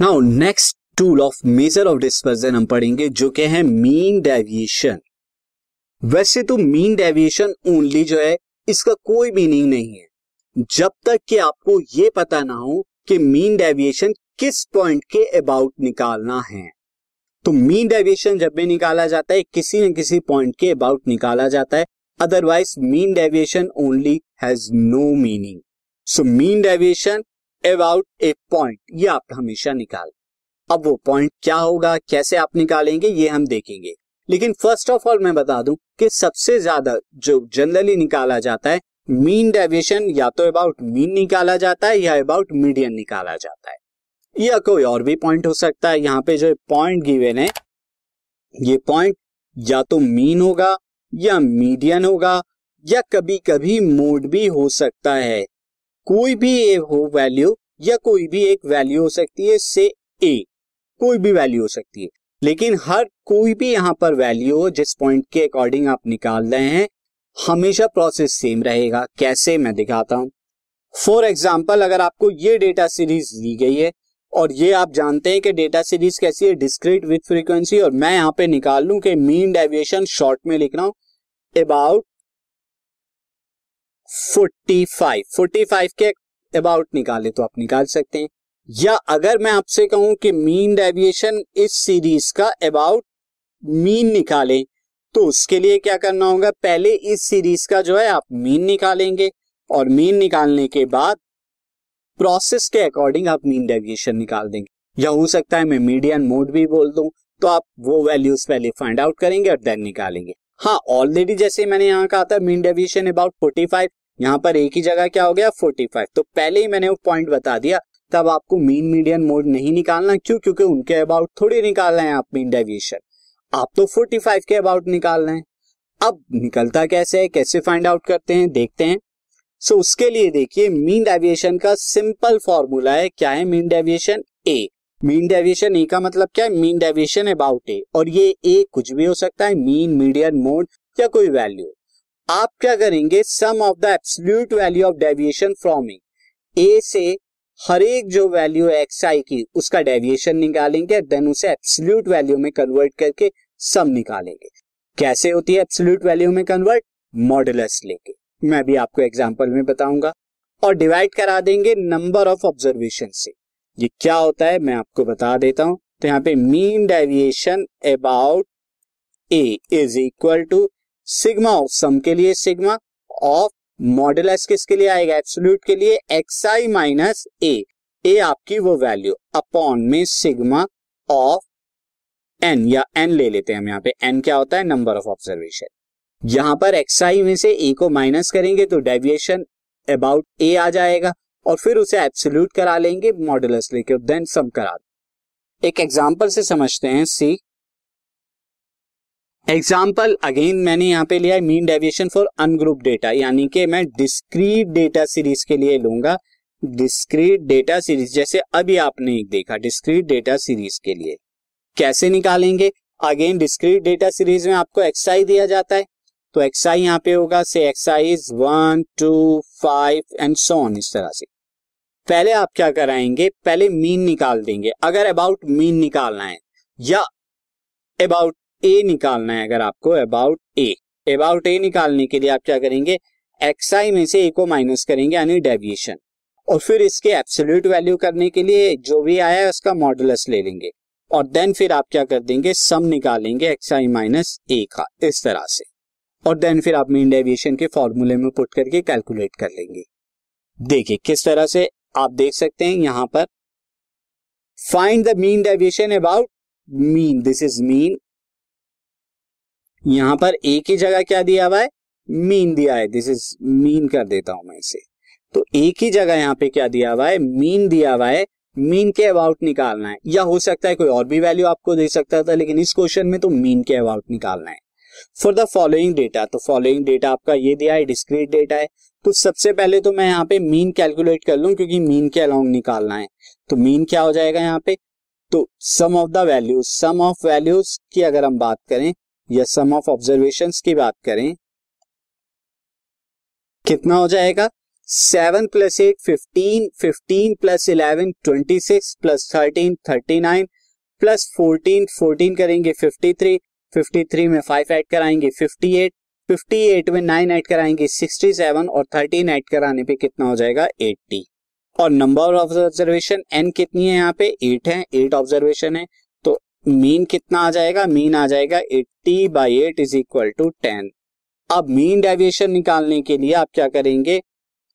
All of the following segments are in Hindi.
Now next tool of measure of dispersion हम पढ़ेंगे, जो कि है मीन डेविएशन वैसे तो मीन डेविएशन ओनली जो है, इसका कोई मीनिंग नहीं है. जब तक कि आपको ये पता ना हो कि मीन डेविएशन किस पॉइंट के अबाउट निकालना है. तो मीन डेविएशन जब भी निकाला जाता है, किसी न किसी पॉइंट के अबाउट निकाला जाता है. Otherwise mean deviation only has no meaning so mean deviation about a point ये आप हमेशा निकाल। अब वो पॉइंट क्या होगा, कैसे आप निकालेंगे, ये हम देखेंगे। लेकिन फ़र्स्ट ऑफ़ ऑल मैं बता दूँ कि सबसे ज़्यादा जो जनरली निकाला जाता है मीन डेविएशन या तो अबाउट मीन निकाला जाता है या अबाउट मीडियन निकाला जाता है। या कोई और भी पॉइंट हो सकता है। यहाँ पे जो पॉइंट गिवेन है, ये पॉइंट या तो मीन होगा या मीडियन होगा या कभी कभी मोड भी हो सकता है। कोई भी ए हो वैल्यू या कोई भी एक वैल्यू हो सकती है से ए कोई भी वैल्यू हो सकती है। लेकिन हर कोई भी यहाँ पर वैल्यू हो, जिस पॉइंट के अकॉर्डिंग आप निकाल रहे हैं, हमेशा प्रोसेस सेम रहेगा। कैसे? मैं दिखाता हूँ। फॉर एग्ज़ाम्पल अगर आपको ये डेटा सीरीज़ दी गई है, और ये आप जानते हैं कि डेटा सीरीज़ कैसी है डिस्क्रीट विथ फ्रीक्वेंसी और मैं यहाँ पे निकाल लूँ कि मीन डेविएशन शॉर्ट में लिख रहा हूँ about forty five forty five के अबाउट निकाले तो आप निकाल सकते हैं। या अगर मैं आपसे कहूँ कि मीन डेविएशन इस सीरीज़ का अबाउट मीन निकालें तो उसके लिए क्या करना होगा? पहले इस सीरीज़ का जो है, आप मीन निकालेंगे और मीन निकालने के बाद प्रोसेस के अकॉर्डिंग आप मीन डेविएशन निकाल देंगे। या हो सकता है मैं मीडियन मोड भी बोल दूँ तो आप वो वैल्यूज़ पहले फाइंड आउट करेंगे और देन निकालेंगे। हाँ ऑलरेडी जैसे मैंने यहाँ कहा था mean deviation about forty five यहाँ पर एक ही जगह क्या हो गया? 45 तो पहले ही मैंने वो पॉइंट बता दिया तब आपको मीन मीडियन मोड नहीं निकालना। क्यों? क्योंकि उनके अबाउट थोड़ी निकालना है आप मीन डेविएशन आप तो 45 के अबाउट निकाल रहे हैं। अब निकलता कैसे है? कैसे फाइंड आउट करते हैं? देखते हैं। सो so, उसके लिए देखिए मीन डेविएशन का सिंपल फॉर्मूला है। क्या है mean deviation A mean deviation A का मतलब क्या है? मीन डेविएशन अबाउट ए और ये ए कुछ भी हो सकता है मीन मीडियन मोड या कोई वैल्यू आप क्या करेंगे? Sum of the absolute value of deviation from A A से हर एक जो वैल्यू है एक्स आई की, उसका डेविएशन निकालेंगे देन उसे एब्सोल्यूट वैल्यू में कन्वर्ट करके सम निकालेंगे। कैसे होती है एब्सोल्यूट वैल्यू में कन्वर्ट मॉडुलस लेके। मैं भी आपको एग्जांपल में बताऊँगा। और डिवाइड करा देंगे नंबर ऑफ़ ऑब्जर्वेशन से। ये क्या होता है? मैं आपको बता देता हूँ। तो यहाँ पे mean deviation about A is equal to sigma of sum के लिए सिग्मा, ऑफ़ मॉडुलस किसके लिए आएगा? एब्सोल्यूट के लिए एक्स आई माइनस ए। ए आपकी वो वैल्यू, अपॉन में सिग्मा ऑफ़ एन, या एन ले लेते हैं हम यहाँ पे। एन क्या होता है? Number of observation. यहाँ पर एक्स आई में से ए को माइनस करेंगे तो डेविएशन अबाउट ए आ जाएगा, और फिर उसे एब्सोल्यूट करा लेंगे मॉडुलस लेके देन सम करा एक एग्जांपल से समझते हैं, सी। एग्ज़ाम्पल अगेन मैंने यहाँ पे लिया है mean deviation for ungroup data यानी कि मैं डिस्क्रीट डेटा सीरीज़ के लिए लूँगा। डिस्क्रीट डेटा सीरीज़ जैसे अभी आपने एक देखा डिस्क्रीट डेटा सीरीज़ के लिए। कैसे निकालेंगे? अगेन डिस्क्रीट डेटा सीरीज़ में आपको एक्सआई दिया जाता है। तो एक्सआई यहाँ पे होगा से X I is one two five and so on इस तरह से। पहले आप क्या कराएँगे? पहले मीन निकाल देंगे। अगर अबाउट मीन निकालना है, या अबाउट ए निकालना है अगर आपको अबाउट ए अबाउट ए निकालने के लिए आप क्या करेंगे? एक्सआई में से ए को माइनस करेंगे, यानी डेविएशन और फिर इसके एब्सोल्यूट वैल्यू करने के लिए जो भी आया है, उसका मॉडुलस ले लेंगे। और देन फिर आप क्या कर देंगे? सम निकालेंगे एक्स आई माइनस ए का, इस तरह से। और देन फिर आप मीन डेविएशन के फॉर्मूले में पुट करके कैलकुलेट कर लेंगे। देखिए, किस तरह से आप देख सकते हैं यहाँ पर। Find the mean deviation about mean this is mean यहाँ पर एक ही जगह क्या दिया हुआ है? मीन दिया है। दिस इज़ मीन कर देता हूँ मैं इसे। तो एक ही जगह यहाँ पे क्या दिया हुआ है? मीन दिया हुआ है। मीन के अबाउट निकालना है। या हो सकता है कोई और भी वैल्यू आपको दे सकता था, लेकिन इस क्वेश्चन में तो मीन के अबाउट निकालना है। फॉर द फॉलोइंग डेटा तो फॉलोइंग डेटा आपका ये दिया है डिस्क्रीट डेटा है। तो सबसे पहले तो मैं यहाँ पे मीन कैलकुलेट कर लूँ, क्योंकि मीन के अलाउंग निकालना है। तो मीन क्या हो जाएगा यहाँ पे? तो sum of the values sum of values की अगर हम बात करें या सम ऑफ़ ऑब्जर्वेशन की बात करें, कितना हो जाएगा? Seven plus eight fifteen fifteen plus eleven twenty six plus thirteen thirty nine plus fourteen fourteen करेंगे फिफ्टी थ्री फिफ्टी थ्री में फाइव ऐड कराएँगे फिफ्टी एट फिफ्टी एट में नाइन ऐड कराएँगे सिक्सटी सेवन और थर्टीन ऐड कराने पे कितना हो जाएगा? एट्टी और नंबर ऑफ़ ऑब्जर्वेशन एन कितनी है यहाँ पे? एट है एट ऑब्जर्वेशन है मीन कितना आ जाएगा? मीन आ जाएगा eighty by eight is equal to ten अब मीन डेविएशन निकालने के लिए आप क्या करेंगे?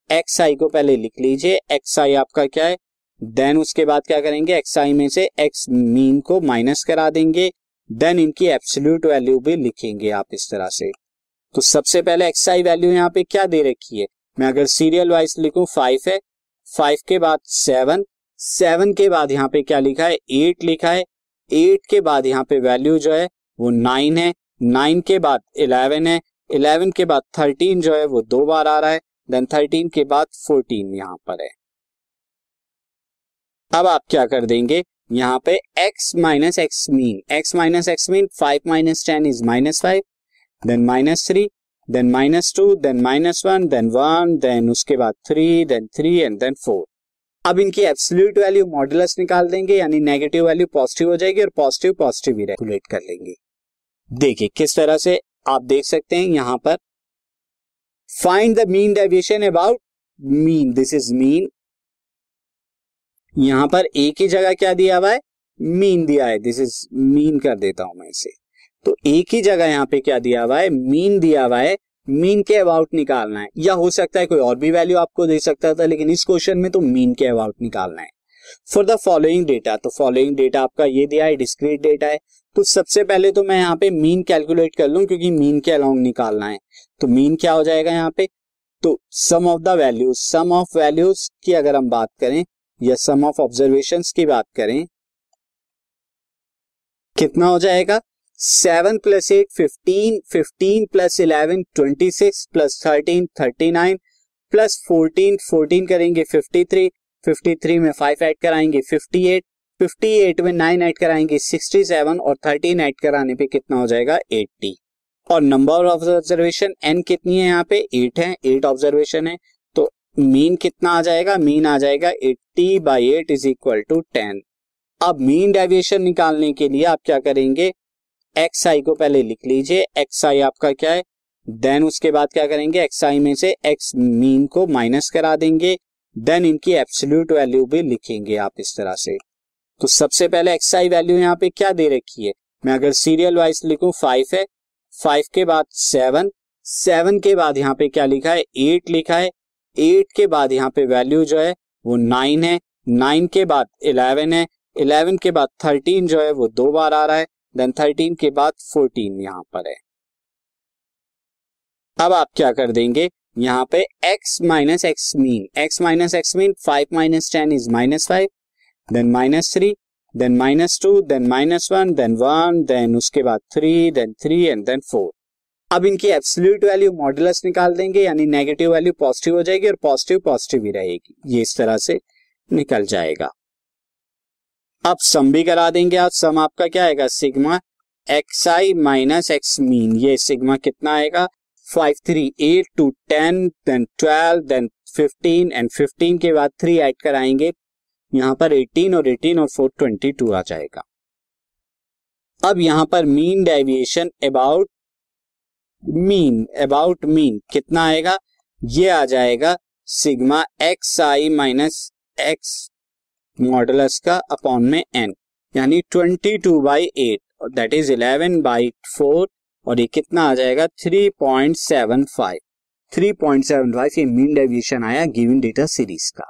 एक्स आई को पहले लिख लीजिए। एक्स आई आपका क्या है? देन उसके बाद क्या करेंगे? एक्स आई में से एक्स मीन को माइनस करा देंगे। देन इनकी एब्सोल्यूट वैल्यू भी लिखेंगे आप इस तरह से। तो सबसे पहले एक्स आई वैल्यू यहाँ पे क्या दे रखी है? मैं अगर सीरियल वाइज लिखूं फाइव है। फाइव के बाद सेवन सेवन के बाद यहाँ पे क्या लिखा है? एट लिखा है। एट के बाद यहाँ पे वैल्यू जो है, वो नाइन है। नाइन के बाद इलेवन है। इलेवन के बाद थर्टीन जो है, वो दो बार आ रहा है। देन थर्टीन के बाद फोर्टीन यहाँ पर है। अब आप क्या कर देंगे? यहाँ पे x minus x mean x minus x mean five minus ten is minus five then minus three then minus two then minus one then one then उसके बाद three then three and then four अब इनकी एब्सोल्यूट वैल्यू मॉडुलस निकाल देंगे, यानी नेगेटिव वैल्यू पॉजिटिव हो जाएगी और पॉजिटिव पॉजिटिव ही रेगुलेट कर लेंगे। देखिए, किस तरह से आप देख सकते हैं यहाँ पर। Find the mean deviation about mean this is mean यहाँ पर एक ही जगह क्या दिया हुआ है? मीन दिया है। दिस इज़ मीन कर देता हूँ मैं इसे। तो एक ही जगह यहाँ पे क्या दिया हुआ है? मीन दिया हुआ है। मीन के अबाउट निकालना है। या हो सकता है कोई और भी वैल्यू आपको दे सकता था, लेकिन इस क्वेश्चन में तो मीन के अबाउट निकालना है। फॉर द फॉलोइंग डेटा तो फॉलोइंग डेटा आपका ये दिया है डिस्क्रीट डेटा है। तो सबसे पहले तो मैं यहाँ पे मीन कैलकुलेट कर लूँ, क्योंकि मीन के अलाउंग निकालना है। तो मीन क्या हो जाएगा यहाँ पे? तो sum of the values sum of values की अगर हम बात करें, या सम ऑफ़ ऑब्जर्वेशन की बात करें, कितना हो जाएगा? Seven plus eight fifteen fifteen plus eleven twenty six, plus thirteen, thirty nine, plus fourteen fourteen करेंगे फिफ्टी थ्री फिफ्टी थ्री में फाइव ऐड कराएँगे फिफ्टी एट फिफ्टी एट में नाइन ऐड कराएँगे सिक्सटी सेवन और थर्टीन ऐड कराने पे कितना हो जाएगा एट्टी और नंबर ऑफ़ ऑब्जर्वेशन एन कितनी है यहाँ पे? एट है एट ऑब्जर्वेशन है. तो मीन कितना आ जाएगा? मीन आ जाएगा eighty by eight is equal to ten अब मीन डेविएशन निकालने के लिए आप क्या करेंगे? एक्स आई को पहले लिख लीजिए। एक्स आई आपका क्या है? देन उसके बाद क्या करेंगे? एक्स आई में से एक्स मीन को माइनस करा देंगे। देन इनकी एब्सोल्यूट वैल्यू भी लिखेंगे आप इस तरह से। तो सबसे पहले एक्स आई वैल्यू यहाँ पे क्या दे रखी है? मैं अगर सीरियल वाइज लिखूं फाइव है। फाइव के बाद सेवन सेवन के बाद यहाँ पे क्या लिखा है? एट लिखा है। एट के बाद यहाँ पे वैल्यू जो है, वो नाइन है। नाइन के बाद इलेवन है। इलेवन के बाद थर्टीन जो है, वो दो बार आ रहा है। देन थर्टीन के बाद फोर्टीन यहाँ पर है। अब आप क्या कर देंगे? यहाँ पे x minus x mean x minus x mean five minus ten is minus five then minus three then minus two then minus one then one then उसके बाद three then three and then four अब इनकी एब्सोल्यूट वैल्यू मॉडुलस निकाल देंगे, यानी नेगेटिव वैल्यू पॉजिटिव हो जाएगी और पॉजिटिव पॉजिटिव ही रहेगी। ये इस तरह से निकल जाएगा। अब सम भी करा देंगे आप। सम आपका क्या आएगा? Sigma x i minus x mean ये सिग्मा कितना आएगा? Five three eight two ten then twelve then fifteen and fifteen के बाद थ्री ऐड कराएँगे। यहाँ पर एटीन और एटीन और फोर ट्वेंटी टू आ जाएगा। अब यहाँ पर mean deviation about mean about mean कितना आएगा? ये आ जाएगा sigma x i minus x modulus का अपॉन में एन यानी ट्वेंटी टू बाई एट और that is eleven by four और ये कितना आ जाएगा? Three point seven five three point seven five ये मीन डेविएशन आया गिवन डेटा सीरीज़ का।